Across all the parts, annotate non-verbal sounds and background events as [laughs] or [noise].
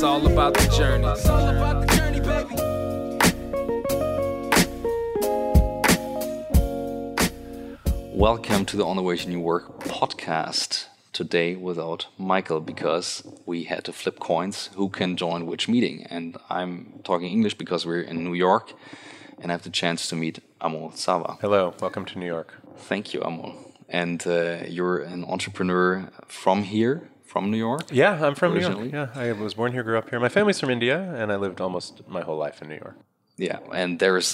It's all about the journey. It's all about the journey, baby. Welcome to the On the Way to New Work podcast. Today without Michael because we had to flip coins who can join which meeting. And I'm talking English because we're in New York and I have the chance to meet Amol Sarva. Hello, welcome to New York. Thank you, Amol. And uh, you're an entrepreneur from here, from New York? Yeah, I'm from Originally? New York. Yeah, I was born here, grew up here. My family's from India, and I lived almost my whole life in New York. Yeah, and there's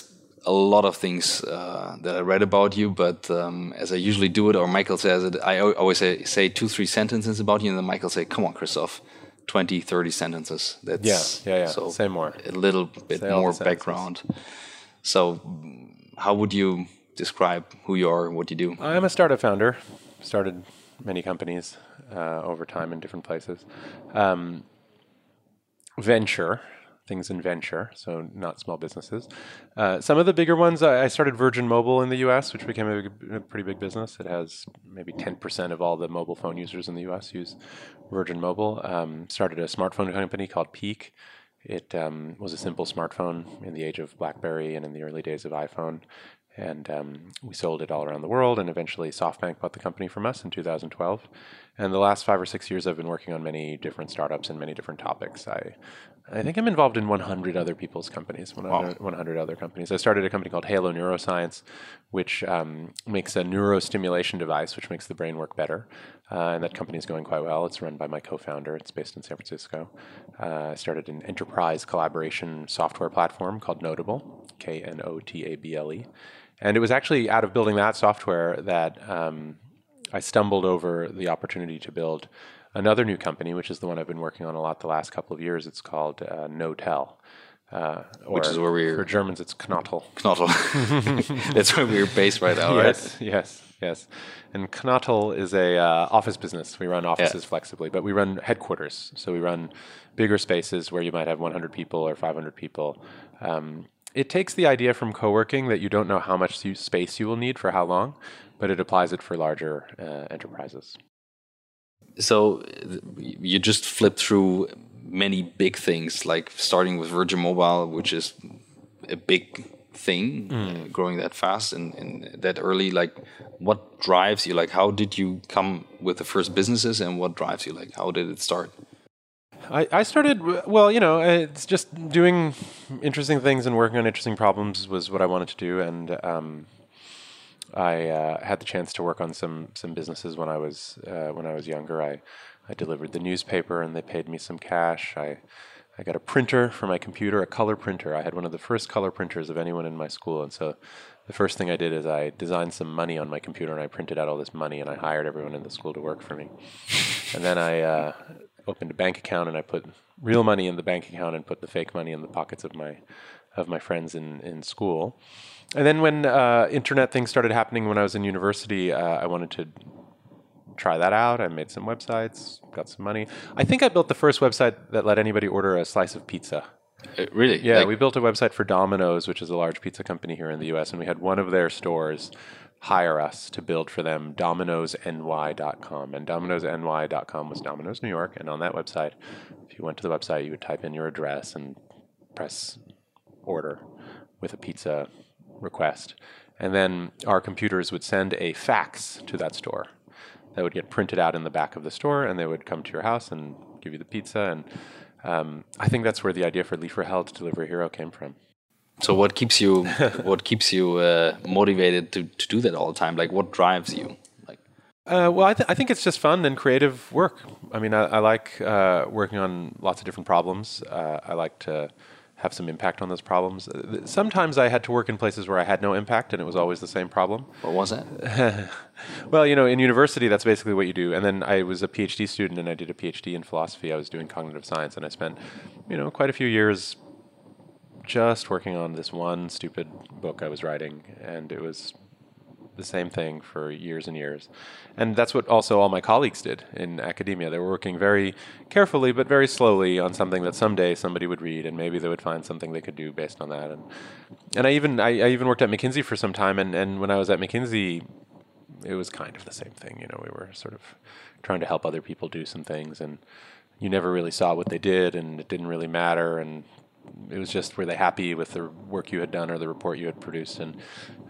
a lot of things uh, that I read about you, but um, as I usually do it, or Michael says it, I always say, say two, three sentences about you, and then Michael say, "Come on, Christoph, 20, 30 sentences." That's Yeah, yeah, yeah. So Say more. A little bit Say more background. So, how would you describe who you are, and what you do? I'm a startup founder. Started many companies uh, over time in different places. Um, venture, things in venture, so not small businesses. Uh, some of the bigger ones, I started Virgin Mobile in the US, which became a, a pretty big business. It has maybe 10% of all the mobile phone users in the US use Virgin Mobile. Um, started a smartphone company called Peek. It um, was a simple smartphone in the age of BlackBerry and in the early days of iPhone. And um, we sold it all around the world. And eventually, SoftBank bought the company from us in 2012. And the last five or six years, I've been working on many different startups and many different topics. I, I think I'm involved in 100 other people's companies, 100, 100 other companies. I started a company called Halo Neuroscience, which um, makes a neurostimulation device, which makes the brain work better. Uh, and that company is going quite well. It's run by my co-founder. It's based in San Francisco. Uh, I started an enterprise collaboration software platform called Knotable, K-N-O-T-A-B-L-E, and it was actually out of building that software that um, I stumbled over the opportunity to build another new company, which is the one I've been working on a lot the last couple of years. It's called uh, Knotel. Uh, Which is where we're- for Germans, it's Knottel. Knottel. [laughs] That's where we're based right now, right? Yes, yes, yes. And Knotel is a uh, office business. We run offices Yeah. flexibly, but we run headquarters. So we run bigger spaces where you might have 100 people or 500 people. Um, it takes the idea from co-working that you don't know how much space you will need for how long, but it applies it for larger uh, enterprises. So you just flipped through many big things, like starting with Virgin Mobile, which is a big thing, uh, growing that fast and, and that early. Like, what drives you? Like, how did you come with the first businesses, and what drives you? Like, how did it start? I, I started, well, you know, it's just doing interesting things and working on interesting problems was what I wanted to do. And um, I uh, had the chance to work on some some businesses when I was uh, when I was younger. I, I delivered the newspaper and they paid me some cash. I I got a printer for my computer, a color printer. I had one of the first color printers of anyone in my school, and so the first thing I did is I designed some money on my computer and I printed out all this money and I hired everyone in the school to work for me. And then I uh, opened a bank account and I put real money in the bank account and put the fake money in the pockets of my of my friends in, in school. And then when uh, internet things started happening when I was in university, uh, I wanted to try that out. I made some websites, got some money. I think I built the first website that let anybody order a slice of pizza. Uh, really? Yeah, Like, we built a website for Domino's, which is a large pizza company here in the US, and we had one of their stores hire us to build for them domino'sny.com. And domino'sny.com was Domino's New York. And on that website, if you went to the website, you would type in your address and press order with a pizza request. And then our computers would send a fax to that store that would get printed out in the back of the store, and they would come to your house and give you the pizza. And um, I think that's where the idea for Lieferheld Delivery Hero came from. So what keeps you [laughs] what keeps you uh, motivated to, to do that all the time? Like, what drives you? Like, Uh, well, I, th- I think it's just fun and creative work. I mean, I, I like uh, working on lots of different problems. Uh, I like to have some impact on those problems. Uh, Sometimes I had to work in places where I had no impact, and it was always the same problem. what was that? [laughs] Well, you know, in university, that's basically what you do. And then I was a PhD student, and I did a PhD in philosophy. I was doing cognitive science, and I spent, you know, quite a few years just working on this one stupid book I was writing, and it was the same thing for years and years. And that's what also all my colleagues did in academia. They were working very carefully but very slowly on something that someday somebody would read and maybe they would find something they could do based on that. And and I even I, I even worked at McKinsey for some time and, and when I was at McKinsey it was kind of the same thing, you know, we were sort of trying to help other people do some things and you never really saw what they did, and it didn't really matter, and it was just were they happy with the work you had done or the report you had produced, and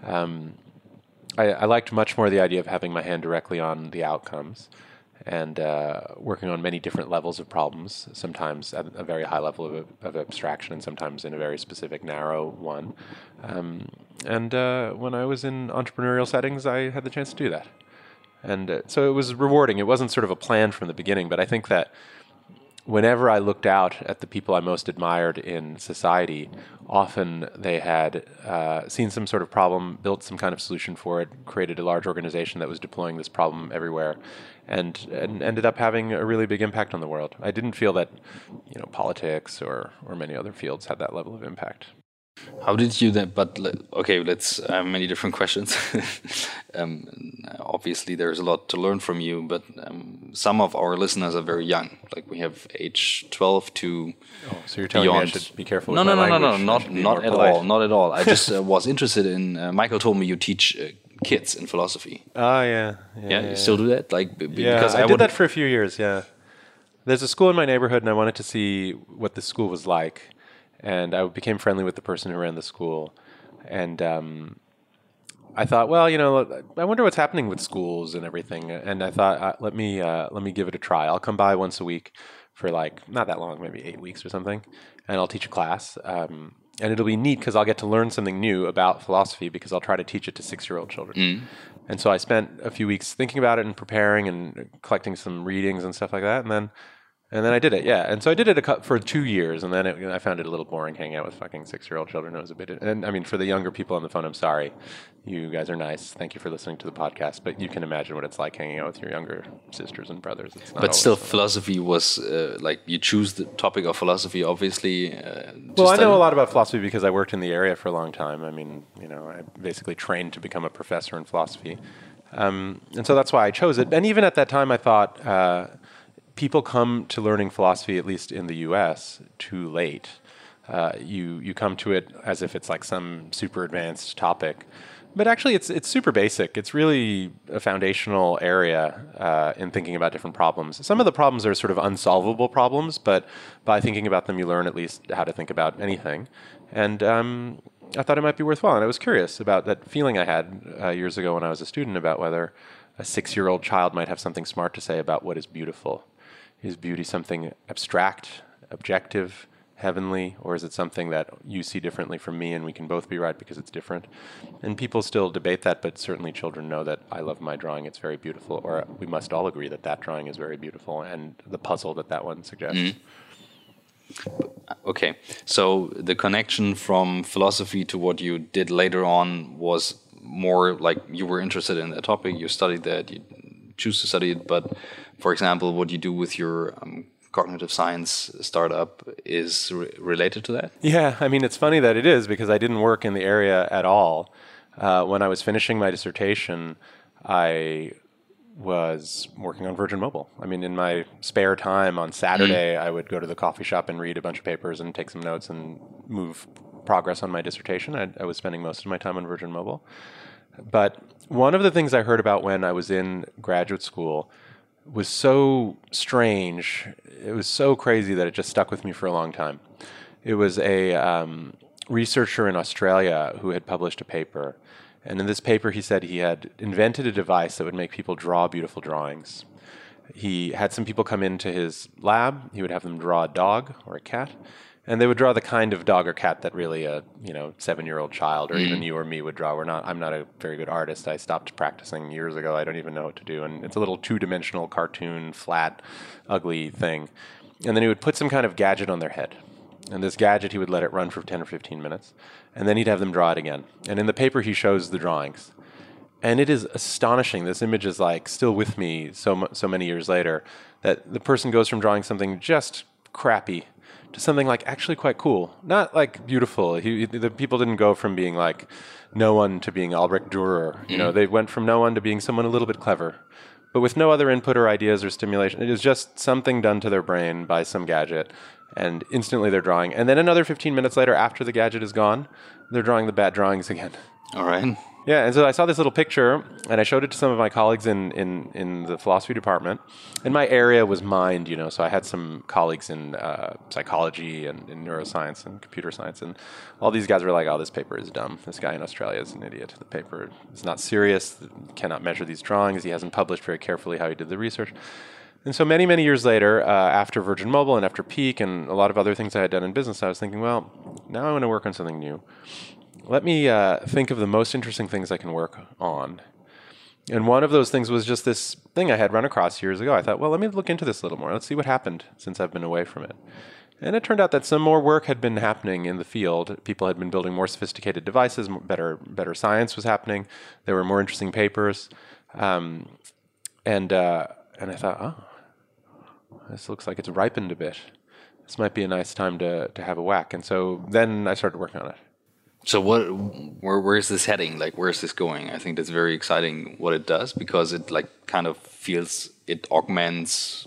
um, I, I liked much more the idea of having my hand directly on the outcomes and uh, working on many different levels of problems, sometimes at a very high level of, of abstraction and sometimes in a very specific, narrow one. Um, and uh, when I was in entrepreneurial settings, I had the chance to do that. And uh, so it was rewarding. It wasn't sort of a plan from the beginning, but I think that whenever I looked out at the people I most admired in society, often they had uh, seen some sort of problem, built some kind of solution for it, created a large organization that was deploying this problem everywhere, and, and ended up having a really big impact on the world. I didn't feel that, you know, politics or, or many other fields had that level of impact. How did you then? But okay, let's have many different questions. [laughs] um, obviously, there's a lot to learn from you, but um, some of our listeners are very young. Like we have age 12 to. Oh, so you're telling beyond. me I should be careful? No, with no, my no, no, no. I not not at polite. all, not at all. I just [laughs] uh, was interested in. Uh, Michael told me you teach uh, kids in philosophy. Oh yeah, yeah. Yeah, you still do that, like Yeah, because I, I, did that for a few years. Yeah, there's a school in my neighborhood, and I wanted to see what the school was like. And I became friendly with the person who ran the school, and um, I thought, well, you know, I wonder what's happening with schools and everything. And I thought, uh, let me uh, let me give it a try. I'll come by once a week for like not that long, maybe eight weeks or something, and I'll teach a class. Um, and it'll be neat because I'll get to learn something new about philosophy because I'll try to teach it to six-year-old children. And so I spent a few weeks thinking about it and preparing and collecting some readings and stuff like that, and then and then I did it, yeah. And so I did it a cou- for two years, and then it, I found it a little boring hanging out with fucking six-year-old children. It was a bit, and I mean, for the younger people on the phone, I'm sorry. You guys are nice. Thank you for listening to the podcast. But you can imagine what it's like hanging out with your younger sisters and brothers. It's not But still, fun. philosophy was uh, like you choose the topic of philosophy, obviously. Uh, Well, I know a lot about philosophy because I worked in the area for a long time. I mean, you know, I basically trained to become a professor in philosophy. Um, and so that's why I chose it. And even at that time, I thought uh, people come to learning philosophy, at least in the US, too late. Uh, you, you come to it as if it's like some super advanced topic. But actually, it's, it's super basic. It's really a foundational area uh, in thinking about different problems. Some of the problems are sort of unsolvable problems, but by thinking about them, you learn at least how to think about anything. And um, I thought it might be worthwhile. And I was curious about that feeling I had uh, years ago when I was a student about whether a six year old child might have something smart to say about what is beautiful. Is beauty something abstract, objective, heavenly, or is it something that you see differently from me and we can both be right because it's different? And people still debate that, but certainly children know that I love my drawing, it's very beautiful, or we must all agree that that drawing is very beautiful and the puzzle that that one suggests. Mm-hmm. Okay, so the connection from philosophy to what you did later on was more like you were interested in a topic, you studied that, you choose to study it. But for example, what you do with your um, cognitive science startup is re- related to that. Yeah, I mean, it's funny that it is because I didn't work in the area at all. Uh, when I was finishing my dissertation, I was working on Virgin Mobile. I mean, in my spare time on Saturday, I would go to the coffee shop and read a bunch of papers and take some notes and move progress on my dissertation. I, I was spending most of my time on Virgin Mobile. But one of the things I heard about when I was in graduate school was so strange. It was so crazy that it just stuck with me for a long time. It was a um, researcher in Australia who had published a paper. And in this paper, he said he had invented a device that would make people draw beautiful drawings. He had some people come into his lab. He would have them draw a dog or a cat, and they would draw the kind of dog or cat that really a you know seven year old child or even mm-hmm. you or me would draw. We're not. I'm not a very good artist. I stopped practicing years ago. I don't even know what to do, and it's a little two dimensional cartoon, flat, ugly thing. And then he would put some kind of gadget on their head, and this gadget he would let it run for 10 or 15 minutes, and then he'd have them draw it again. And in the paper he shows the drawings and it is astonishing. This image is like still with me so so many years later. That the person goes from drawing something just crappy to something like actually quite cool. Not like beautiful. He, the people didn't go from being like no one to being Albrecht Dürer. You know, mm-hmm. they went from no one to being someone a little bit clever, but with no other input or ideas or stimulation. It is just something done to their brain by some gadget, and instantly they're drawing. And then another 15 minutes later, after the gadget is gone, they're drawing the bad drawings again. All right. Yeah, and so I saw this little picture, and I showed it to some of my colleagues in, in, in the philosophy department. And my area was mind, you know, so I had some colleagues in uh, psychology and in neuroscience and computer science, and all these guys were like, "Oh, this paper is dumb. This guy in Australia is an idiot. The paper is not serious. Cannot measure these drawings. He hasn't published very carefully how he did the research." And so many, many years later, uh, after Virgin Mobile and after Peek and a lot of other things I had done in business, I was thinking, well, now I want to work on something new let me uh, think of the most interesting things I can work on. And one of those things was just this thing I had run across years ago. I thought, well, let me look into this a little more. Let's see what happened since I've been away from it. And it turned out that some more work had been happening in the field. People had been building more sophisticated devices, better, better science was happening. There were more interesting papers. Um, and, uh, and I thought, oh, this looks like it's ripened a bit. This might be a nice time to, to have a whack. And so then I started working on it. So what? Where where's this heading? Like where's this going? I think that's very exciting what it does because it like kind of feels it augments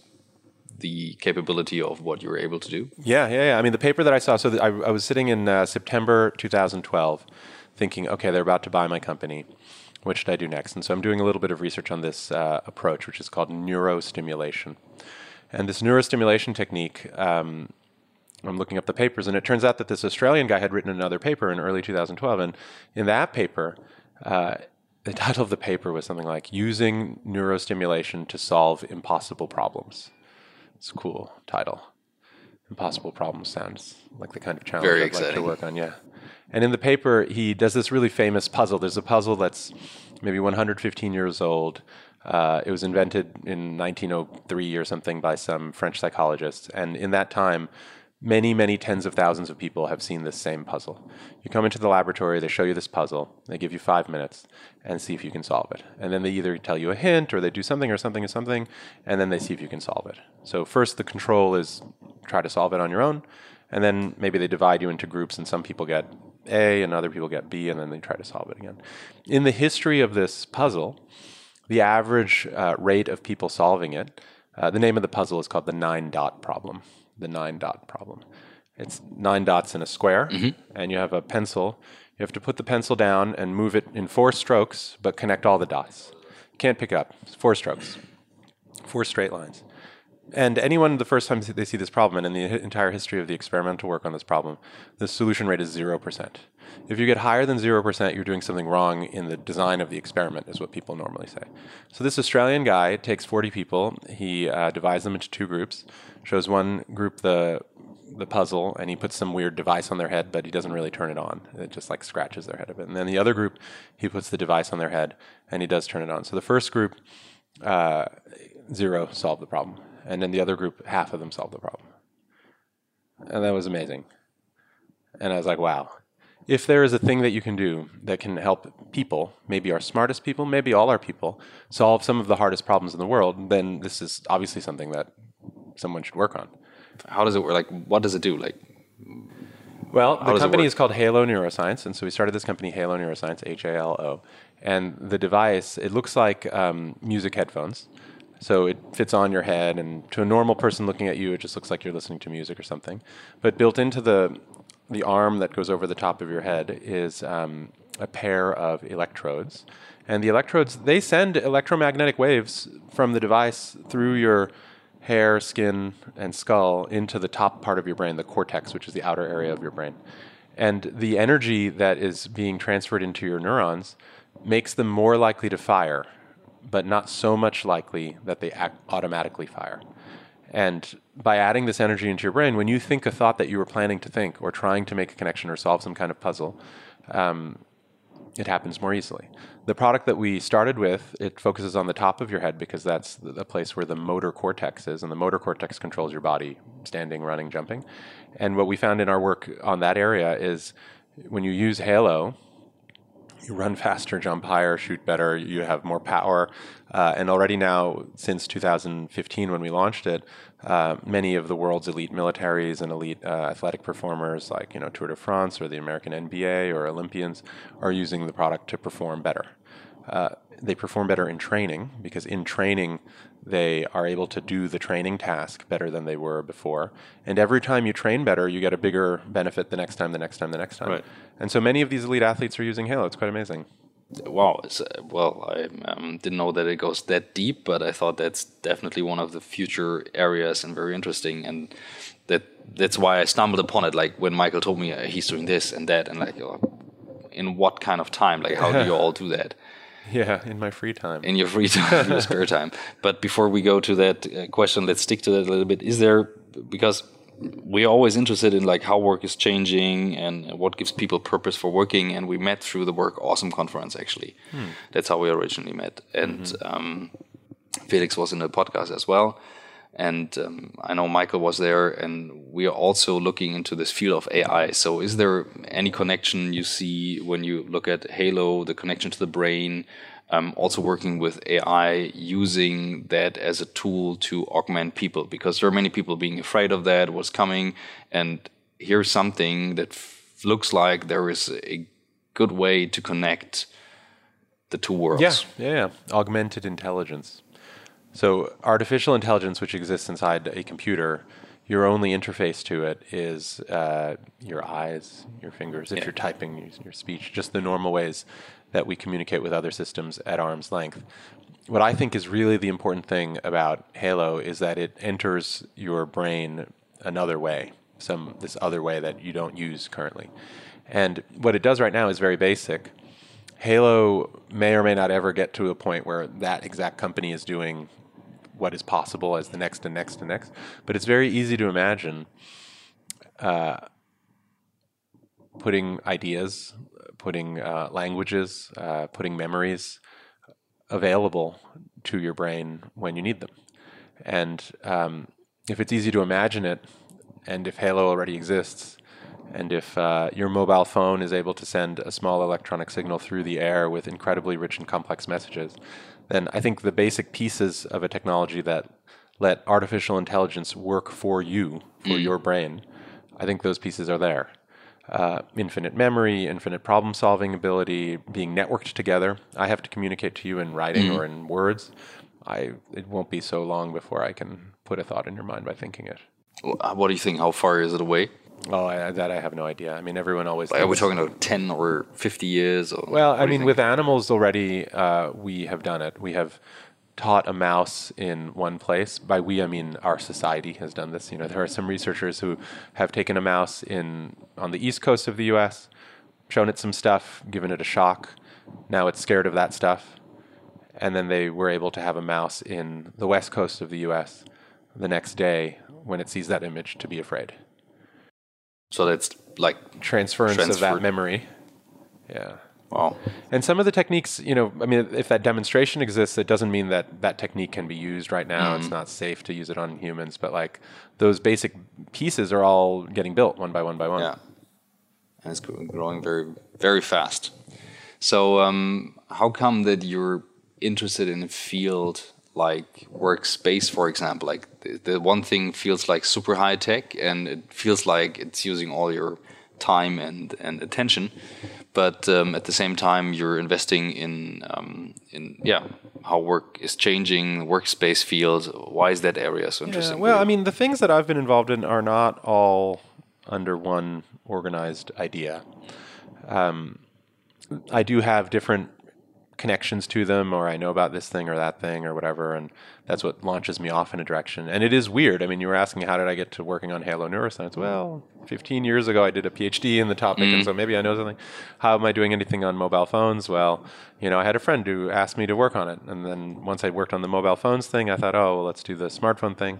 the capability of what you're able to do. Yeah, yeah, yeah. I mean, the paper that I saw. So I, I, was sitting in uh, September 2012, thinking, okay, they're about to buy my company. What should I do next? And so I'm doing a little bit of research on this uh, approach, which is called neurostimulation. And this neurostimulation technique um, I'm looking up the papers, and it turns out that this Australian guy had written another paper in early 2012, and in that paper, uh, the [laughs] title of the paper was something like "Using Neurostimulation to Solve Impossible Problems." It's a cool title. Impossible problems sounds like the kind of challenge Very I'd exciting. like to work on. Yeah, and in the paper, he does this really famous puzzle. There's a puzzle that's maybe 115 years old. Uh, it was invented in 1903 or something by some French psychologists, and in that time many, many tens of thousands of people have seen this same puzzle. You come into the laboratory, they show you this puzzle, they give you five minutes and see if you can solve it. And then they either tell you a hint or they do something or something or something, and then they see if you can solve it. So, first, the control is try to solve it on your own, and then maybe they divide you into groups, and some people get A and other people get B, and then they try to solve it again. In the history of this puzzle, the average uh, rate of people solving it, uh, the name of the puzzle is called the nine dot problem the nine dot problem. It's nine dots in a square, mm-hmm. and you have a pencil. You have to put the pencil down and move it in four strokes, but connect all the dots. Can't pick up. It's four strokes, four straight lines. And anyone, the first time they see this problem, and in the entire history of the experimental work on this problem, the solution rate is 0%. If you get higher than 0%, you're doing something wrong in the design of the experiment, is what people normally say. So this Australian guy takes 40 people, he uh, divides them into two groups, shows one group the the puzzle and he puts some weird device on their head, but he doesn't really turn it on. It just like scratches their head a bit. And then the other group, he puts the device on their head and he does turn it on. So the first group, uh, zero solved the problem and then the other group, half of them solved the problem. And that was amazing. And I was like, wow. If there is a thing that you can do that can help people, maybe our smartest people, maybe all our people, solve some of the hardest problems in the world, then this is obviously something that someone should work on. How does it work? Like, what does it do? Like, well, the company is called Halo Neuroscience, and so we started this company, Halo Neuroscience, H A L O. And the device, it looks like um, music headphones. So it fits on your head, and to a normal person looking at you, it just looks like you're listening to music or something. But built into the the arm that goes over the top of your head is um, a pair of electrodes, and the electrodes they send electromagnetic waves from the device through your hair, skin, and skull into the top part of your brain, the cortex, which is the outer area of your brain. And the energy that is being transferred into your neurons makes them more likely to fire but not so much likely that they automatically fire. And by adding this energy into your brain, when you think a thought that you were planning to think or trying to make a connection or solve some kind of puzzle, um, it happens more easily. The product that we started with, it focuses on the top of your head because that's the, the place where the motor cortex is, and the motor cortex controls your body, standing, running, jumping. And what we found in our work on that area is when you use Halo, you run faster, jump higher, shoot better, you have more power. Uh, and already now, since 2015, when we launched it, uh, many of the world's elite militaries and elite uh, athletic performers, like you know Tour de France or the American NBA or Olympians, are using the product to perform better. Uh, they perform better in training because in training they are able to do the training task better than they were before. And every time you train better, you get a bigger benefit the next time, the next time, the next time. Right. And so many of these elite athletes are using Halo. It's quite amazing. Wow. uh, Well, I um, didn't know that it goes that deep, but I thought that's definitely one of the future areas and very interesting. And that that's why I stumbled upon it. Like when Michael told me uh, he's doing this and that, and like, uh, in what kind of time? Like, how do you [laughs] all do that [laughs] Yeah, in my free time. in your free time, in [laughs] your spare time? But before we go to that uh, question, let's stick to that a little bit. Is there because we're always interested in like how work is changing and what gives people purpose for working and we met through the work awesome conference actually that's how we originally met and um, felix was in the podcast as well and um, i know michael was there and we are also looking into this field of ai so is there any connection you see when you look at halo the connection to the brain um, also working with AI, using that as a tool to augment people because there are many people being afraid of that, what's coming, and here's something that looks like there is a good way to connect the two worlds. Yeah, yeah, yeah. Augmented intelligence. So, artificial intelligence, which exists inside a computer, your only interface to it is uh, your eyes, your fingers, if Yeah. you're typing, using your speech, just the normal ways that we communicate with other systems at arm's length. What I think is really the important thing about Halo is that it enters your brain another way, some this other way that you don't use currently. And what it does right now is very basic. Halo may or may not ever get to a point where that exact company is doing what is possible as the next and next and next. But it's very easy to imagine uh, putting ideas, putting uh, languages, uh, putting memories available to your brain when you need them. And um, if it's easy to imagine it, and if Halo already exists, and if uh, your mobile phone is able to send a small electronic signal through the air with incredibly rich and complex messages, then I think the basic pieces of a technology that let artificial intelligence work for you, for your brain, I think those pieces are there. Uh, infinite memory, infinite problem solving ability, being networked together. I have to communicate to you in writing or in words. I, it won't be so long before I can put a thought in your mind by thinking it. What do you think? How far is it away? Oh, I, that I have no idea. I mean, everyone always. Are we talking about 10 or 50 years? Or Well, I mean, with animals already, uh, we have done it. We have taught a mouse in one place. By we, I mean our society has done this. You know, there are some researchers who have taken a mouse in on the east coast of the U.S., shown it some stuff, given it a shock. Now it's scared of that stuff, and then they were able to have a mouse in the west coast of the U.S. the next day when it sees that image to be afraid. So that's like, Transference of that memory. Yeah. wow. And some of the techniques, you know, I mean, if that demonstration exists, it doesn't mean that that technique can be used right now. Mm-hmm. It's not safe to use it on humans, but like those basic pieces are all getting built one by one by one. Yeah, and it's growing very, very fast. So, um, how come that you're interested in a field like workspace, for example? Like the, the one thing feels like super high tech, and it feels like it's using all your time and and attention, but um, at the same time, you're investing in um, in yeah how work is changing, workspace field. Why is that area so Yeah, interesting? well, I mean, the things that I've been involved in are not all under one organized idea. Um, I do have different connections to them, or I know about this thing or that thing or whatever, and that's what launches me off in a direction. And it is weird. I mean, you were asking how did I get to working on Halo neuroscience? Well, 15 years ago, I did a PhD in the topic, and so maybe I know something. How am I doing anything on mobile phones? Well, you know, I had a friend who asked me to work on it, and then once I worked on the mobile phones thing, I thought, oh, well, let's do the smartphone thing.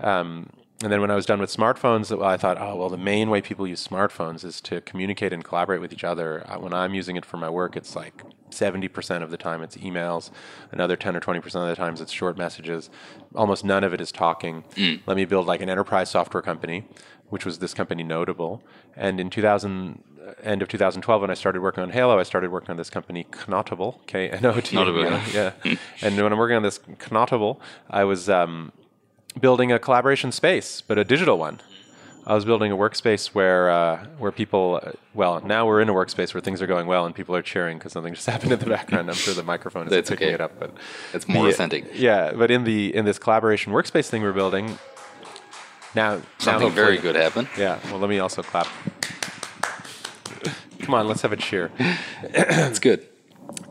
Um, and then when I was done with smartphones, I thought, oh, well, the main way people use smartphones is to communicate and collaborate with each other. Uh, When I'm using it for my work, it's like 70% of the time it's emails, another 10 or 20% of the times it's short messages. Almost none of it is talking. Let me build like an enterprise software company, which was this company Knotable. And in 2000, uh, end of 2012, when I started working on Halo, I started working on this company Knotable, K N O T. Knotable, Yeah. [laughs] and when I'm working on this Knotable, I was um, building a collaboration space, but a digital one. I was building a workspace where uh, where people, uh, well, now we're in a workspace where things are going well and people are cheering because something [laughs] just happened in the background. I'm sure the microphone is picking okay. it up, but It's more the- authentic. Yeah, but in the in this collaboration workspace thing we're building, now now Something very good happened. Yeah, well, let me also clap. Come on, let's have a cheer. That's good.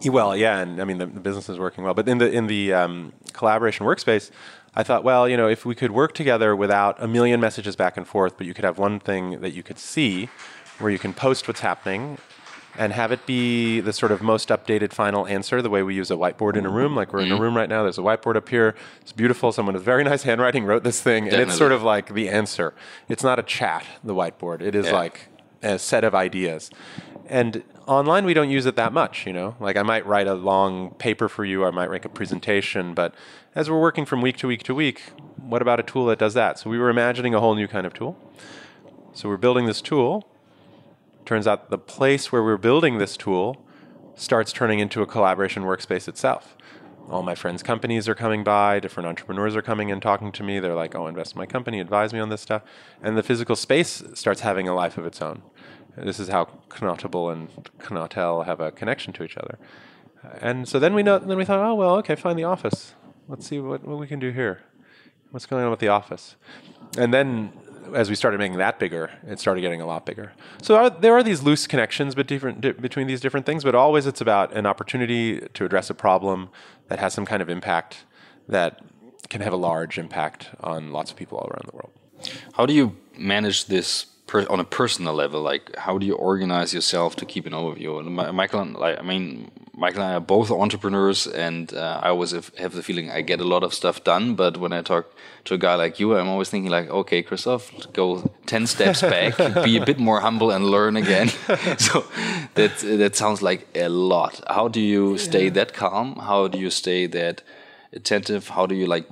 Well, yeah, and I mean the, the business is working well, but in the in the um, collaboration workspace, I thought, well, you know, if we could work together without a million messages back and forth, but you could have one thing that you could see, where you can post what's happening, and have it be the sort of most updated final answer, the way we use a whiteboard in a room. Like we're in a mm-hmm. room right now. There's a whiteboard up here. It's beautiful. Someone with very nice handwriting wrote this thing, and it's sort of like the answer. It's not a chat. The whiteboard. It is Yeah. like a set of ideas. And online, we don't use it that much, you know? Like I might write a long paper for you, I might make a presentation, but as we're working from week to week to week, what about a tool that does that? So we were imagining a whole new kind of tool. So we're building this tool. Turns out the place where we're building this tool starts turning into a collaboration workspace itself. All my friends' companies are coming by, different entrepreneurs are coming and talking to me. They're like, oh, invest in my company, advise me on this stuff. And the physical space starts having a life of its own. This is how Knotable and Knotel have a connection to each other. And so then we know. Then we thought, oh well, okay, find the office. Let's see what, what we can do here. What's going on with the office? And then, as we started making that bigger, it started getting a lot bigger. So are, there are these loose connections but different, di- between these different things, but always it's about an opportunity to address a problem that has some kind of impact that can have a large impact on lots of people all around the world. How do you manage this per, on a personal level? Like, how do you organize yourself to keep an overview? And Mi- Michael, and, like, I mean, Michael and I are both entrepreneurs, and uh, I always have, have the feeling I get a lot of stuff done. But when I talk to a guy like you, I'm always thinking like, okay, Christoph, go ten steps back, [laughs] be a bit more humble, and learn again. [laughs] so that that sounds like a lot. How do you stay that calm? How do you stay that attentive? How do you like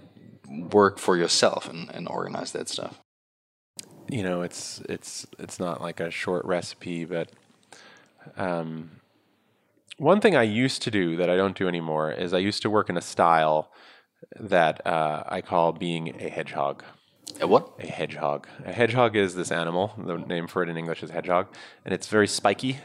work for yourself and, and organize that stuff? You know, it's it's it's not like a short recipe, but um, one thing I used to do that I don't do anymore is I used to work in a style that uh, I call being a hedgehog. A what? A hedgehog. A hedgehog is this animal. The name for it in English is hedgehog, and it's very spiky.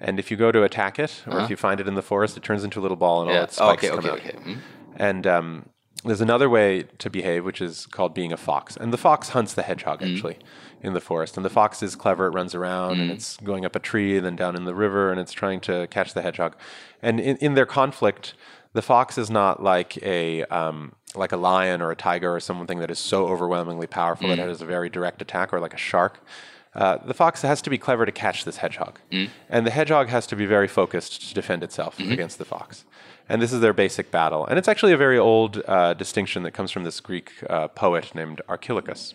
And if you go to attack it, or if you find it in the forest, it turns into a little ball, and all its spikes Okay. come Okay. out. Okay. Mm. And um, there's another way to behave, which is called being a fox. And the fox hunts the hedgehog mm. actually in the forest. And the fox is clever; it runs around and mm. it's going up a tree, and then down in the river, and it's trying to catch the hedgehog. And in, in their conflict, the fox is not like a um, like a lion or a tiger or something that is so overwhelmingly powerful that mm. it has a very direct attack, or like a shark. Uh, the fox has to be clever to catch this hedgehog, and the hedgehog has to be very focused to defend itself against the fox. And this is their basic battle. And it's actually a very old uh, distinction that comes from this Greek uh, poet named Archilochus.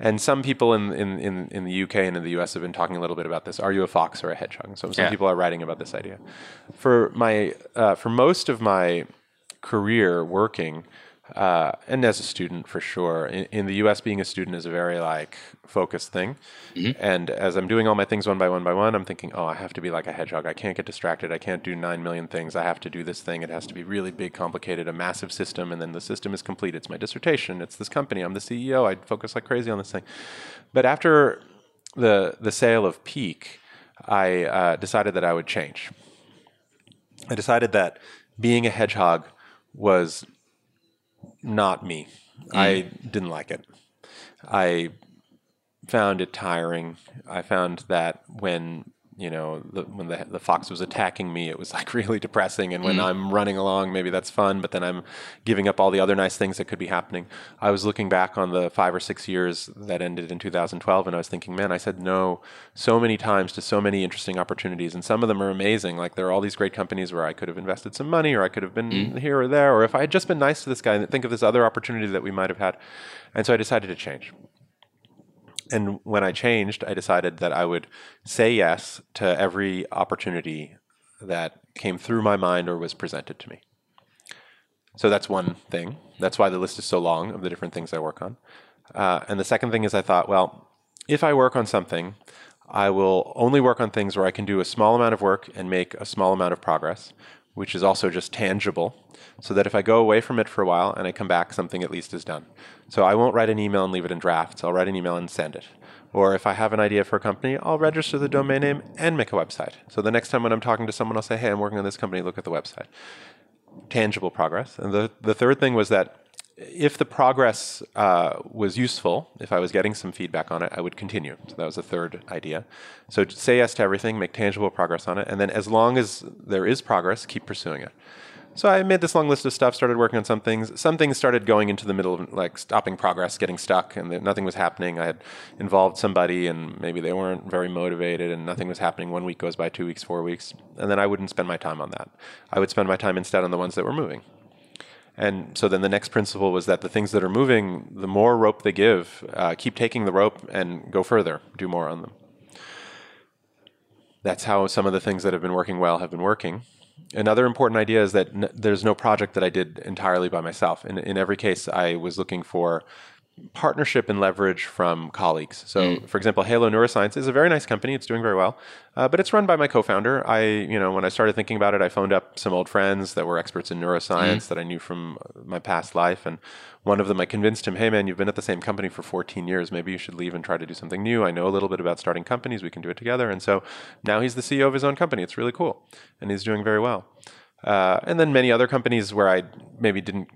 And some people in, in, in, in the UK and in the US have been talking a little bit about this. Are you a fox or a hedgehog? So some Yeah. people are writing about this idea. For my uh, for most of my career working, uh, and as a student for sure, in, in the US, being a student is a very like focused thing. And as I'm doing all my things one by one by one, I'm thinking, oh, I have to be like a hedgehog. I can't get distracted. I can't do nine million things. I have to do this thing. It has to be really big, complicated, a massive system, and then the system is complete. It's my dissertation. It's this company. I'm the CEO. I focus like crazy on this thing. But after the the sale of Peek, I uh, decided that I would change. I decided that being a hedgehog was not me. I didn't like it. I found it tiring. I found that when you know the, when the the fox was attacking me, it was [laughs] like really depressing. And when mm. I'm running along, maybe that's fun, but then I'm giving up all the other nice things that could be happening. I was looking back on the five or six years that ended in 2012, and I was thinking, man, I said no so many times to so many interesting opportunities, and some of them are amazing. Like there are all these great companies where I could have invested some money, or I could have been mm. here or there, or if I had just been nice to this guy, think of this other opportunity that we might have had. And so I decided to change. And when I changed, I decided that I would say yes to every opportunity that came through my mind or was presented to me. So that's one thing. That's why the list is so long of the different things I work on. Uh, and the second thing is I thought, well, if I work on something, I will only work on things where I can do a small amount of work and make a small amount of progress, which is also just tangible, so that if I go away from it for a while and I come back, something at least is done. So I won't write an email and leave it in drafts. I'll write an email and send it. Or if I have an idea for a company, I'll register the domain name and make a website. So the next time when I'm talking to someone, I'll say, hey, I'm working on this company, look at the website. Tangible progress. And the, the third thing was that if the progress uh, was useful, if I was getting some feedback on it, I would continue. So that was the third idea. So say yes to everything, make tangible progress on it, and then as long as there is progress, keep pursuing it. So I made this long list of stuff, started working on some things. Some things started going into the middle of like stopping progress, getting stuck, and nothing was happening. I had involved somebody, and maybe they weren't very motivated, and nothing was happening. One week goes by, two weeks, four weeks, and then I wouldn't spend my time on that. I would spend my time instead on the ones that were moving. And so then the next principle was that the things that are moving, the more rope they give, uh, keep taking the rope and go further, do more on them. That's how some of the things that have been working well have been working another important idea is that n- there's no project that I did entirely by myself. In, in every case, I was looking for partnership and leverage from colleagues. So, mm. for example, Halo Neuroscience is a very nice company. It's doing very well, uh, but it's run by my co-founder. I, you know, when I started thinking about it, I phoned up some old friends that were experts in neuroscience mm. that I knew from my past life, and one of them, I convinced him, "Hey, man, you've been at the same company for 14 years. Maybe you should leave and try to do something new. I know a little bit about starting companies. We can do it together." And so now he's the CEO of his own company. It's really cool, and he's doing very well. Uh, and then many other companies where I maybe didn't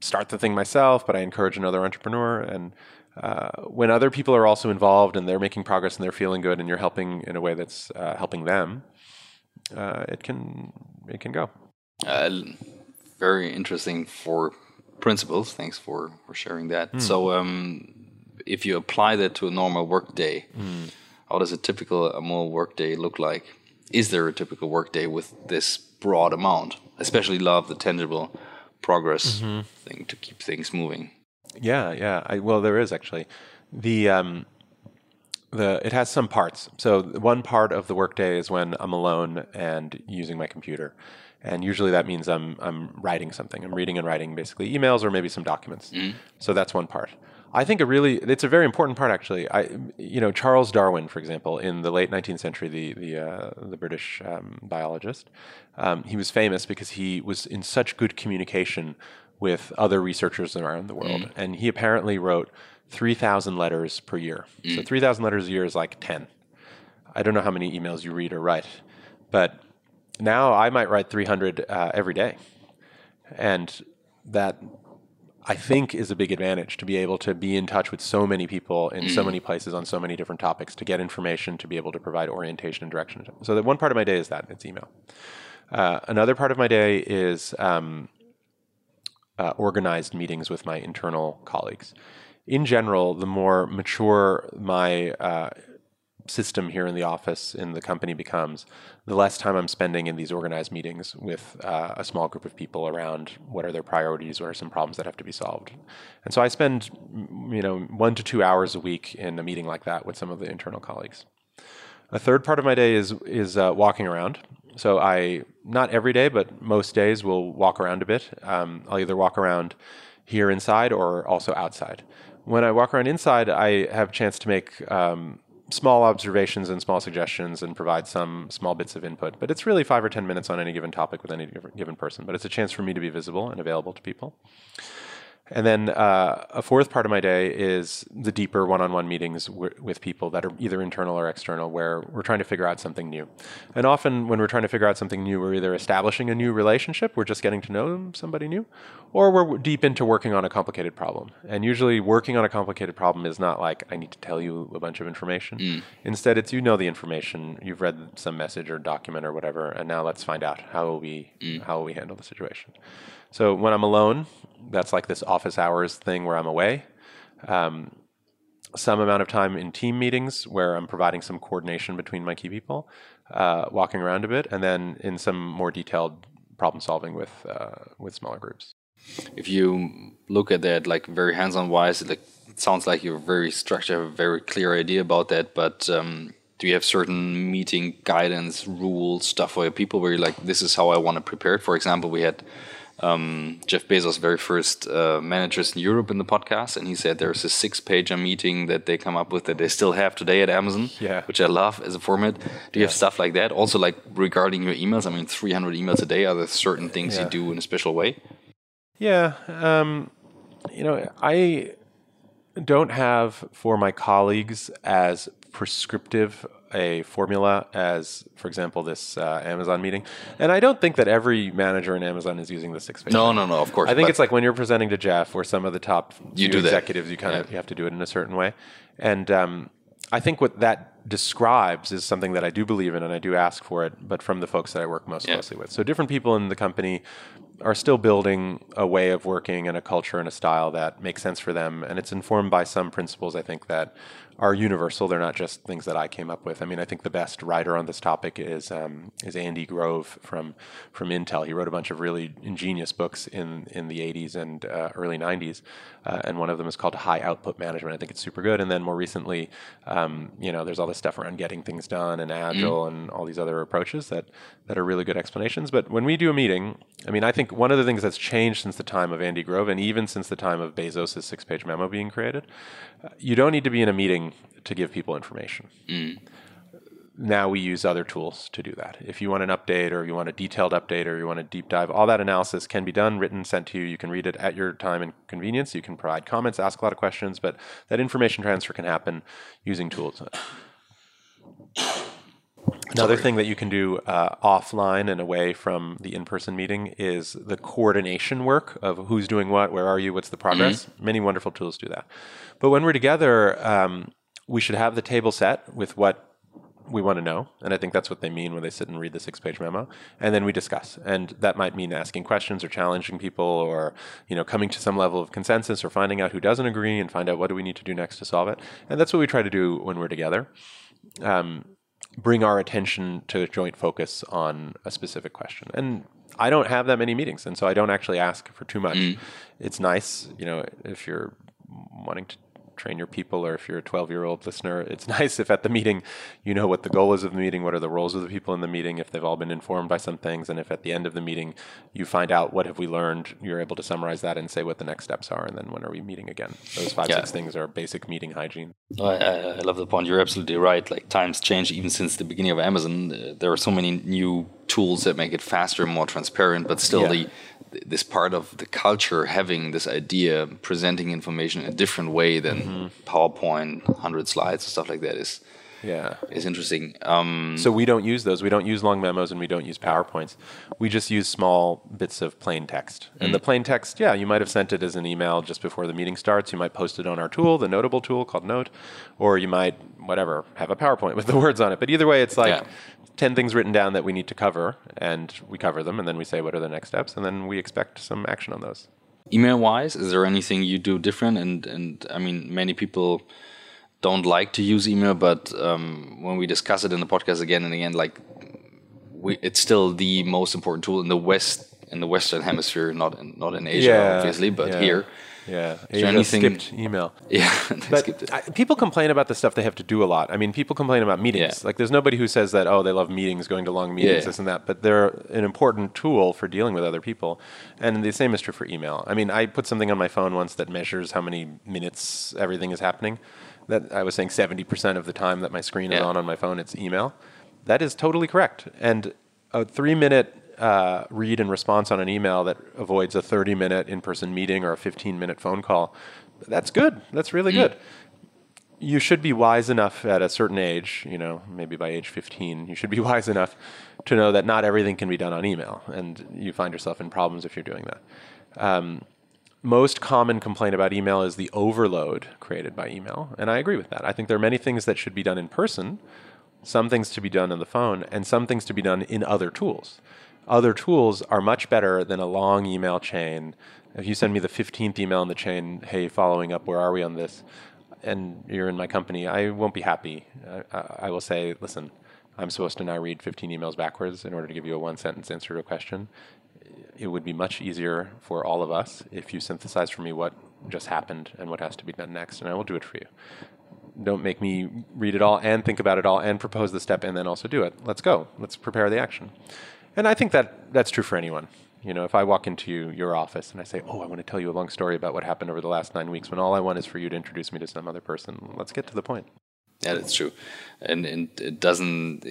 start the thing myself, but I encourage another entrepreneur. And uh, when other people are also involved and they're making progress and they're feeling good, and you're helping in a way that's uh, helping them, uh, it can it can go. Uh, very interesting for principles. Thanks for for sharing that. Mm. So, um, if you apply that to a normal work day, mm. how does a typical a normal work day look like? Is there a typical work day with this broad amount? Especially love the tangible progress mm-hmm. thing to keep things moving. Yeah, yeah. I, well, there is actually the um, the it has some parts. So one part of the workday is when I'm alone and using my computer, and usually that means I'm I'm writing something. I'm reading and writing basically emails or maybe some documents. Mm-hmm. So that's one part. I think a really it's a very important part actually. I you know Charles Darwin, for example, in the late 19th century, the the uh, the British um, biologist, um, he was famous because he was in such good communication with other researchers around the world, mm. and he apparently wrote 3,000 letters per year. Mm. So 3,000 letters a year is like 10. I don't know how many emails you read or write, but now I might write 300 uh, every day, and that I think is a big advantage to be able to be in touch with so many people in so many places on so many different topics to get information to be able to provide orientation and direction. So that one part of my day is that it's email. Uh, another part of my day is um, uh, organized meetings with my internal colleagues. In general, the more mature my uh, system here in the office in the company becomes, the less time I'm spending in these organized meetings with uh, a small group of people around what are their priorities, what are some problems that have to be solved. And so I spend, you know, one to two hours a week in a meeting like that with some of the internal colleagues. A third part of my day is is uh, walking around. So I not every day, but most days will walk around a bit. Um, I'll either walk around here inside or also outside. When I walk around inside, I have a chance to make um, small observations and small suggestions and provide some small bits of input. But it's really five or 10 minutes on any given topic with any given person. But it's a chance for me to be visible and available to people. And then uh, a fourth part of my day is the deeper one on one meetings w- with people that are either internal or external, where we're trying to figure out something new. And often, when we're trying to figure out something new, we're either establishing a new relationship, we're just getting to know somebody new, or we're deep into working on a complicated problem. And usually, working on a complicated problem is not like, I need to tell you a bunch of information. Mm. Instead, it's you know the information, you've read some message or document or whatever, and now let's find out how will we, mm. how will we handle the situation. So when I'm alone, that's like this office hours thing where I'm away. Um, some amount of time in team meetings where I'm providing some coordination between my key people, uh, walking around a bit, and then in some more detailed problem solving with uh, with smaller groups. If you look at that like very hands-on wise, it, sounds like you're very structured, have a very clear idea about that. But um, do you have certain meeting guidance, rules, stuff for your people where you're like, this is how I want to prepare? For example, we had um, Jeff Bezos' very first uh, managers in Europe in the podcast, and he said there's a six-pager meeting that they come up with that they still have today at Amazon, yeah. which I love as a format. Do you yeah. have stuff like that? Also, like regarding your emails, I mean, 300 emails a day. Are there certain things yeah. you do in a special way? Yeah, um, you know, I don't have for my colleagues as prescriptive a formula as, for example, this uh, Amazon meeting. And I don't think that every manager in Amazon is using the six page. No, no, no. Of course. I think it's like when you're presenting to Jeff or some of the top You do that. executives, you kind of you have to do it in a certain way. And um, I think what that describes is something that I do believe in and I do ask for it, but from the folks that I work most Yeah. closely with. So different people in the company are still building a way of working and a culture and a style that makes sense for them. And it's informed by some principles I think that are universal. They're not just things that I came up with. I mean, I think the best writer on this topic is um, is Andy Grove from from Intel. He wrote a bunch of really ingenious books in in the 80s and uh, early 90s, uh, and one of them is called High Output Management. I think it's super good. And then more recently, um, you know, there's all this stuff around getting things done and agile and all these other approaches that that are really good explanations. But when we do a meeting, I mean, I think one of the things that's changed since the time of Andy Grove and even since the time of Bezos' six-page memo being created, you don't need to be in a meeting to give people information mm. now we use other tools to do that. If you want an update or you want a detailed update or you want a deep dive, all that analysis can be done, written, sent to you. You can read it at your time and convenience. You can provide comments, ask a lot of questions, but that information transfer can happen using tools. Another thing that you can do uh, offline and away from the in-person meeting is the coordination work of who's doing what, where are you, what's the progress. Many wonderful tools do that. But when we're together, um, we should have the table set with what we want to know. And I think that's what they mean when they sit and read the six page memo. And then we discuss. And that might mean asking questions or challenging people or, you know, coming to some level of consensus or finding out who doesn't agree and find out what do we need to do next to solve it. And that's what we try to do when we're together. Um, bring our attention to joint focus on a specific question. And I don't have that many meetings, and so I don't actually ask for too much. Mm. It's nice, you know, if you're wanting to train your people or if you're a 12 year old listener it's [laughs] nice if at the meeting you know what the goal is of the meeting what are the roles of the people in the meeting if they've all been informed by some things and if at the end of the meeting you find out what have we learned you're able to summarize that and say what the next steps are and then when are we meeting again those five Yeah. six things are basic meeting hygiene I, I love the point. You're absolutely right. Like times change even since the beginning of Amazon. There are so many new tools that make it faster, and more transparent, but still Yeah. the this part of the culture having this idea, presenting information in a different way than Mm-hmm. PowerPoint, hundred slides, and stuff like that is yeah is interesting. Um, So we don't use those. We don't use long memos and we don't use PowerPoints. We just use small bits of plain text. And the plain text, yeah, you might have sent it as an email just before the meeting starts. You might post it on our tool, the Knotable tool called Note, or you might, whatever, have a PowerPoint with the [laughs] words on it. But either way, it's like Yeah. 10 things written down that we need to cover, and we cover them, and then we say what are the next steps, and then we expect some action on those. email wise, is there anything you do different? And and I mean, many people don't like to use email, but um, when we discuss it in the podcast again and again, like we, it's still the most important tool in the West in the Western Hemisphere, not in, not in Asia, obviously, but yeah, here. Yeah. Asia anything- skipped email. Yeah, [laughs] they skipped it. But I, people complain about the stuff they have to do a lot. I mean, people complain about meetings. Yeah. Like, there's nobody who says that, oh, they love meetings, going to long meetings, Yeah. this and that. But they're an important tool for dealing with other people. And the same is true for email. I mean, I put something on my phone once that measures how many minutes everything is happening. That I was saying 70% of the time that my screen is Yeah. on on my phone, it's email. That is totally correct. And a three minute uh, read and response on an email that avoids a 30 minute in person meeting or a 15 minute phone call, that's good. That's really good. You should be wise enough at a certain age, you know, maybe by age 15, you should be [laughs] wise enough to know that not everything can be done on email. And you find yourself in problems if you're doing that. Um, most common complaint about email is the overload created by email. And I agree with that. I think there are many things that should be done in person, some things to be done on the phone, and some things to be done in other tools. Other tools are much better than a long email chain. If you send me the 15th email in the chain, hey, following up, where are we on this? And you're in my company, I won't be happy. I, I, will say, listen, I'm supposed to now read 15 emails backwards in order to give you a one sentence answer to a question it would be much easier for all of us if you synthesize for me what just happened and what has to be done next, and I will do it for you. Don't make me read it all and think about it all and propose the step and then also do it. Let's go. Let's prepare the action. And I think that that's true for anyone. You know, if I walk into your office and I say, "Oh, I want to tell you a long story about what happened over the last nine weeks," when all I want is for you to introduce me to some other person, let's get to the point. Yeah, that's true, and and it doesn't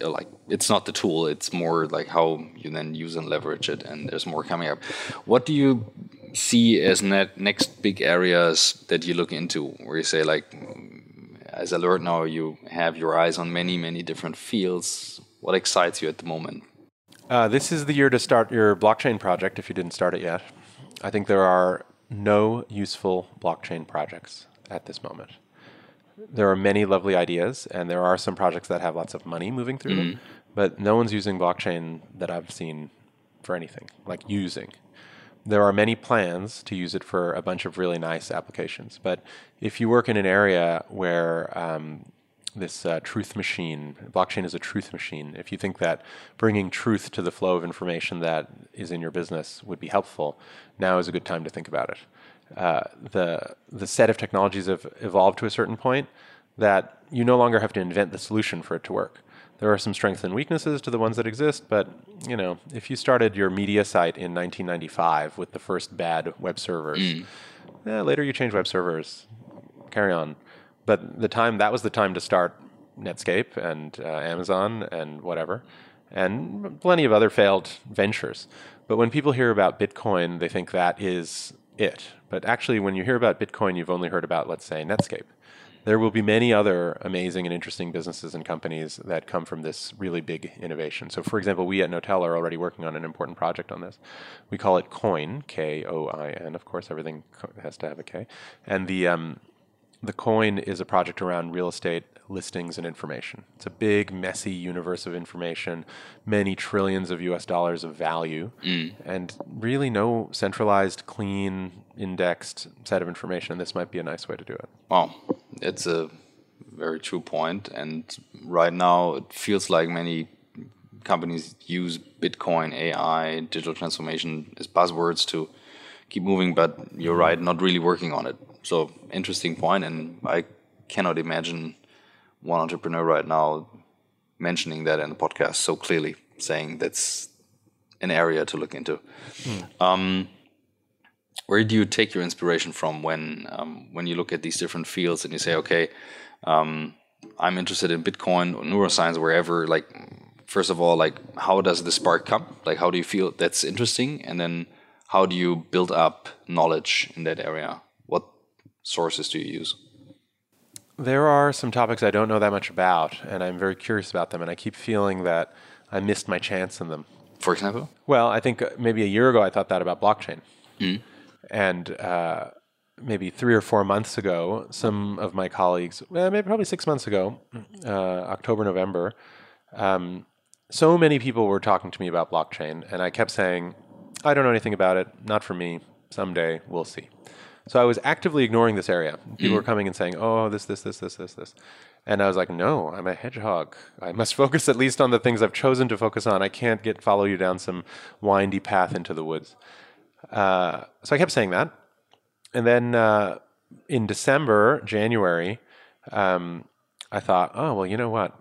like it's not the tool. It's more like how you then use and leverage it, and there's more coming up. What do you see as net next big areas that you look into, where you say like, as I learned now, you have your eyes on many, many different fields. What excites you at the moment? Uh, this is the year to start your blockchain project if you didn't start it yet. I think there are no useful blockchain projects at this moment. There are many lovely ideas, and there are some projects that have lots of money moving through them, but no one's using blockchain that I've seen for anything, like using. There are many plans to use it for a bunch of really nice applications, but if you work in an area where um, this uh, truth machine. Blockchain is a truth machine. If you think that bringing truth to the flow of information that is in your business would be helpful, now is a good time to think about it. Uh, the the set of technologies have evolved to a certain point that you no longer have to invent the solution for it to work. There are some strengths and weaknesses to the ones that exist, but you know, if you started your media site in 1995 with the first bad web servers, eh, later you change web servers, carry on but the time that was the time to start Netscape and uh, Amazon and whatever, and plenty of other failed ventures. But when people hear about Bitcoin, they think that is it. But actually, when you hear about Bitcoin, you've only heard about, let's say, Netscape. There will be many other amazing and interesting businesses and companies that come from this really big innovation. So, for example, we at Knotel are already working on an important project on this. We call it Coin, K O I N. Of course, everything has to have a K. And the um, the coin is a project around real estate listings and information. It's a big, messy universe of information, many trillions of US dollars of value, mm. and really no centralized, clean, indexed set of information. And this might be a nice way to do it. Wow, it's a very true point. And right now, it feels like many companies use Bitcoin, AI, digital transformation as buzzwords to keep moving, but you're right, not really working on it. So interesting point, and I cannot imagine one entrepreneur right now mentioning that in the podcast so clearly, saying that's an area to look into. Um, where do you take your inspiration from when um, when you look at these different fields and you say, okay, um, I'm interested in Bitcoin or neuroscience, wherever? Like, first of all, like how does the spark come? Like, how do you feel that's interesting, and then how do you build up knowledge in that area? What sources do you use? There are some topics I don't know that much about, and I'm very curious about them, and I keep feeling that I missed my chance in them. For example, Well, I think uh, maybe a year ago I thought that about blockchain. And uh, maybe three or four months ago, some of my colleagues, well, maybe probably six months ago, uh, October, November, um, so many people were talking to me about blockchain, and I kept saying, I don't know anything about it, not for me, someday, we'll see. So I was actively ignoring this area. People were coming and saying, "Oh, this, this, this, this, this, this," and I was like, "No, I'm a hedgehog. I must [laughs] focus at least on the things I've chosen to focus on. I can't get follow you down some windy path into the woods." Uh, so I kept saying that, and then uh, in December, January, um, I thought, "Oh, well, you know what."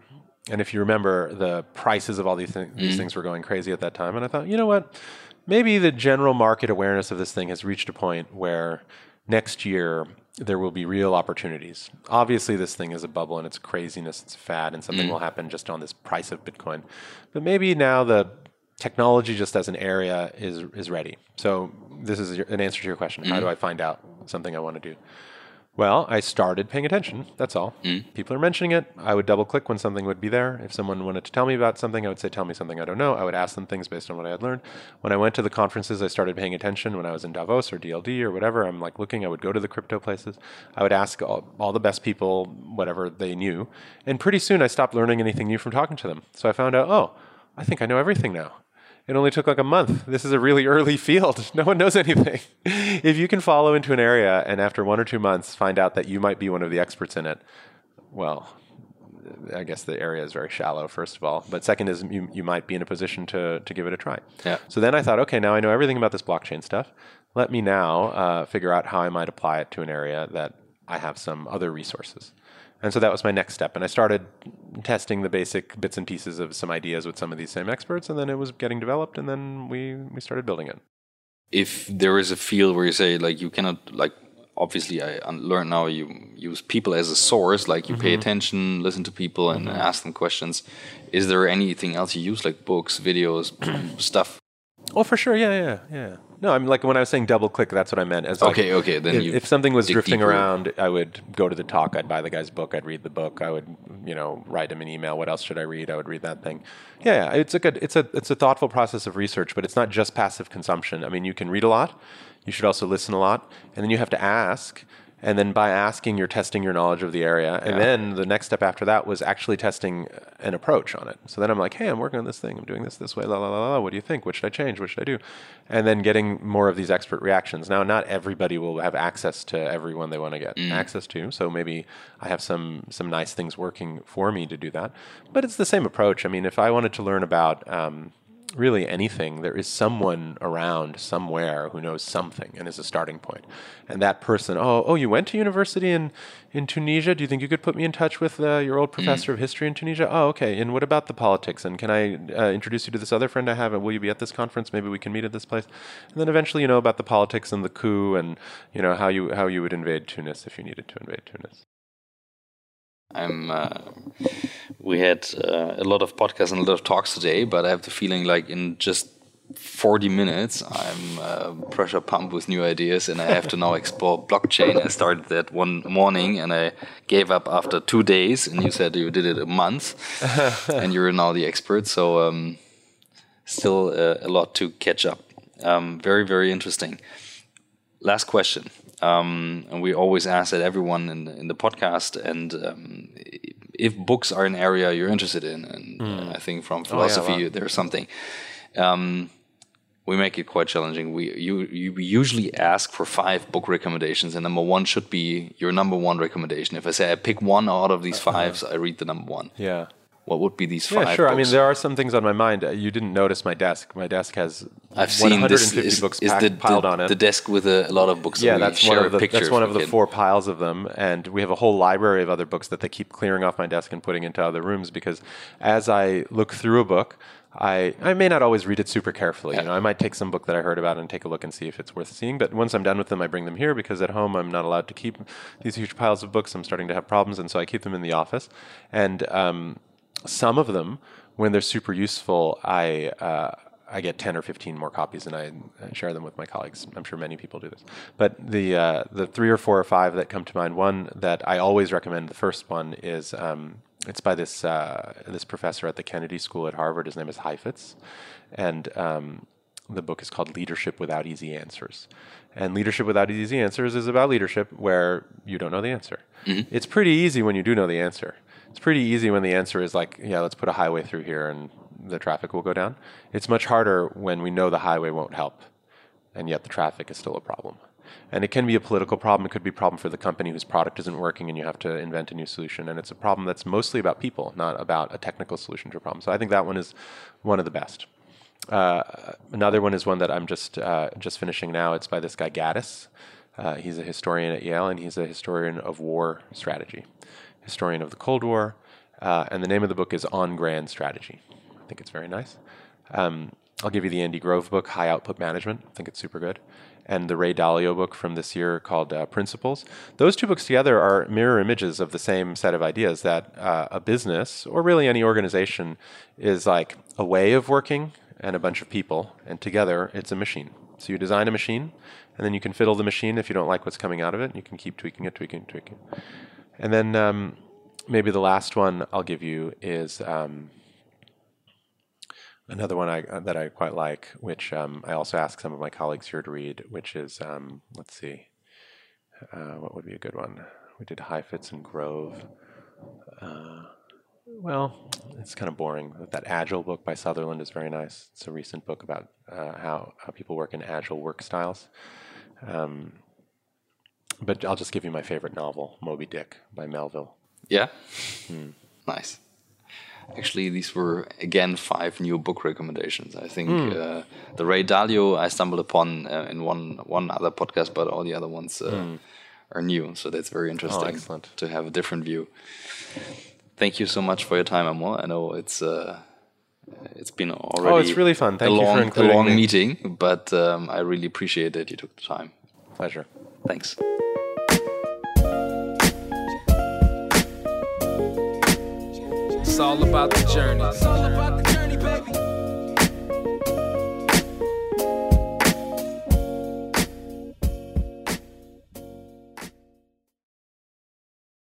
And if you remember, the prices of all these, th- these things were going crazy at that time, and I thought, you know what? Maybe the general market awareness of this thing has reached a point where next year there will be real opportunities. Obviously, this thing is a bubble and it's craziness, it's a fad, and something mm. will happen just on this price of Bitcoin. But maybe now the technology just as an area is is ready. So this is an answer to your question. How mm. do I find out something I want to do? Well, I started paying attention. That's all. Hmm. People are mentioning it. I would double click when something would be there. If someone wanted to tell me about something, I would say, Tell me something I don't know. I would ask them things based on what I had learned. When I went to the conferences, I started paying attention. When I was in Davos or DLD or whatever, I'm like looking, I would go to the crypto places. I would ask all, all the best people, whatever they knew. And pretty soon I stopped learning anything new from talking to them. So I found out, Oh, I think I know everything now. It only took like a month. This is a really early field. [laughs] No one knows anything. if you can follow into an area and after one or two months find out that you might be one of the experts in it, well, I guess the area is very shallow, first of all. But second is you, you might be in a position to, to give it a try. Yeah. So then I thought, okay, now I know everything about this blockchain stuff. Let me now uh, figure out how I might apply it to an area that I have some other resources. And so that was my next step. And I started testing the basic bits and pieces of some ideas with some of these same experts. And then it was getting developed. And then we, we started building it. if there is a field where you say like you cannot like obviously I learned now you use people as a source like you pay mm-hmm. attention listen to people and mm-hmm. ask them questions is there anything else you use like books videos [clears throat] stuff Oh, for sure. Yeah, yeah, yeah. No, I'm like when I was saying double click, that's what I meant. As like, Okay, okay, then if, if something was drifting deeper. around, I would go to the talk. I'd buy the guy's book. I'd read the book. I would, you know, write him an email. What else should I read? I would read that thing. Yeah, yeah, it's a good, it's a, it's a thoughtful process of research, but it's not just passive consumption. I mean, you can read a lot. You should also listen a lot, and then you have to ask. And then by asking, you're testing your knowledge of the area. And Yeah. then the next step after that was actually testing an approach on it. So then I'm like, hey, I'm working on this thing. I'm doing this this way. La la la la. What do you think? What should I change? What should I do? And then getting more of these expert reactions. Now, not everybody will have access to everyone they want to get access to. So maybe I have some some nice things working for me to do that. But it's the same approach. I mean, if I wanted to learn about um, really anything, there is someone around somewhere who knows something and is a starting point. And that person, oh, oh, you went to university in, in Tunisia? Do you think you could put me in touch with uh, your old professor of history in Tunisia? Oh, okay. And what about the politics? And can I uh, introduce you to this other friend I have? And will you be at this conference? Maybe we can meet at this place. And then eventually, you know about the politics and the coup, and you know how you how you would invade Tunis if you needed to invade Tunis. I'm. Uh, we had uh, a lot of podcasts and a lot of talks today, but I have the feeling like in just 40 minutes, I'm uh, pressure pumped with new ideas, and I have to now explore blockchain. I started that one morning, and I gave up after two days. And you said you did it a month, [laughs] and you're now the expert. So um, still uh, a lot to catch up. Um, very very interesting. Last question. Um, and we always ask that everyone in the, in the podcast, and um, if books are an area you're interested in, and uh, I think from philosophy wow. there's something. Um, we make it quite challenging. We you, you we usually ask for five book recommendations, and number one should be your number one recommendation. If I say I pick one out of these fives, I read the number one. Yeah. What would be these five? Yeah, sure. I mean, there are some things on my mind. Uh, You didn't notice my desk. My desk has I've seen this 150 is, books is packed, the, piled the, on it. the desk with a, a lot of books. yeah, that's one of the that's one of the four piles of them, and we have a whole library of other books that they keep clearing off my desk and putting into other rooms because as I look through a book. I, I may not always read it super carefully. You know, I might take some book that I heard about and take a look and see if it's worth seeing. But once I'm done with them, I bring them here because at home I'm not allowed to keep these huge piles of books. I'm starting to have problems, and so I keep them in the office. And um, some of them, when they're super useful, I uh, I get ten or fifteen more copies, and I share them with my colleagues. I'm sure many people do this. But the uh, the three or four or five that come to mind, one that I always recommend. The first one is um, it's by this uh, this professor at the Kennedy School at Harvard. His name is Heifetz, and um, the book is called Leadership Without Easy Answers. And Leadership Without Easy Answers is about leadership where you don't know the answer. It's pretty easy when you do know the answer. It's pretty easy when the answer is like, yeah, let's put a highway through here and the traffic will go down. It's much harder when we know the highway won't help and yet the traffic is still a problem. And it can be a political problem. It could be a problem for the company whose product isn't working and you have to invent a new solution. And it's a problem that's mostly about people, not about a technical solution to a problem. So I think that one is one of the best. Uh, another one is one that I'm just uh, just finishing now. It's by this guy Gaddis. Uh, he's a historian at Yale, and he's a historian of war strategy, historian of the Cold War. Uh, and the name of the book is On Grand Strategy. I think it's very nice. Um, I'll give you the Andy Grove book, High Output Management. I think it's super good. And the Ray Dalio book from this year called uh, Principles. Those two books together are mirror images of the same set of ideas that uh, a business, or really any organization, is like a way of working and a bunch of people, and together it's a machine. So you design a machine, and then you can fiddle the machine if you don't like what's coming out of it, and you can keep tweaking it, tweaking, tweaking. And then um, maybe the last one I'll give you is um, another one I, uh, that I quite like, which um, I also ask some of my colleagues here to read, which is um, let's see, uh, what would be a good one? We did Heifetz and Grove. Uh, well, it's kind of boring. That Agile book by Sutherland is very nice. It's a recent book about uh, how how people work in agile work styles. Um, but I'll just give you my favorite novel, Moby Dick by Melville. Yeah. Nice. Actually, these were again five new book recommendations. I think uh, the Ray Dalio I stumbled upon uh, in one one other podcast, but all the other ones uh, are new. So that's very interesting excellent. to have a different view. Thank you so much for your time, Amol. I know it's uh, it's been already Oh, it's really fun. Thank a you for long, a long me. meeting, but um, I really appreciate that you took the time. Pleasure. Thanks. All about the journey.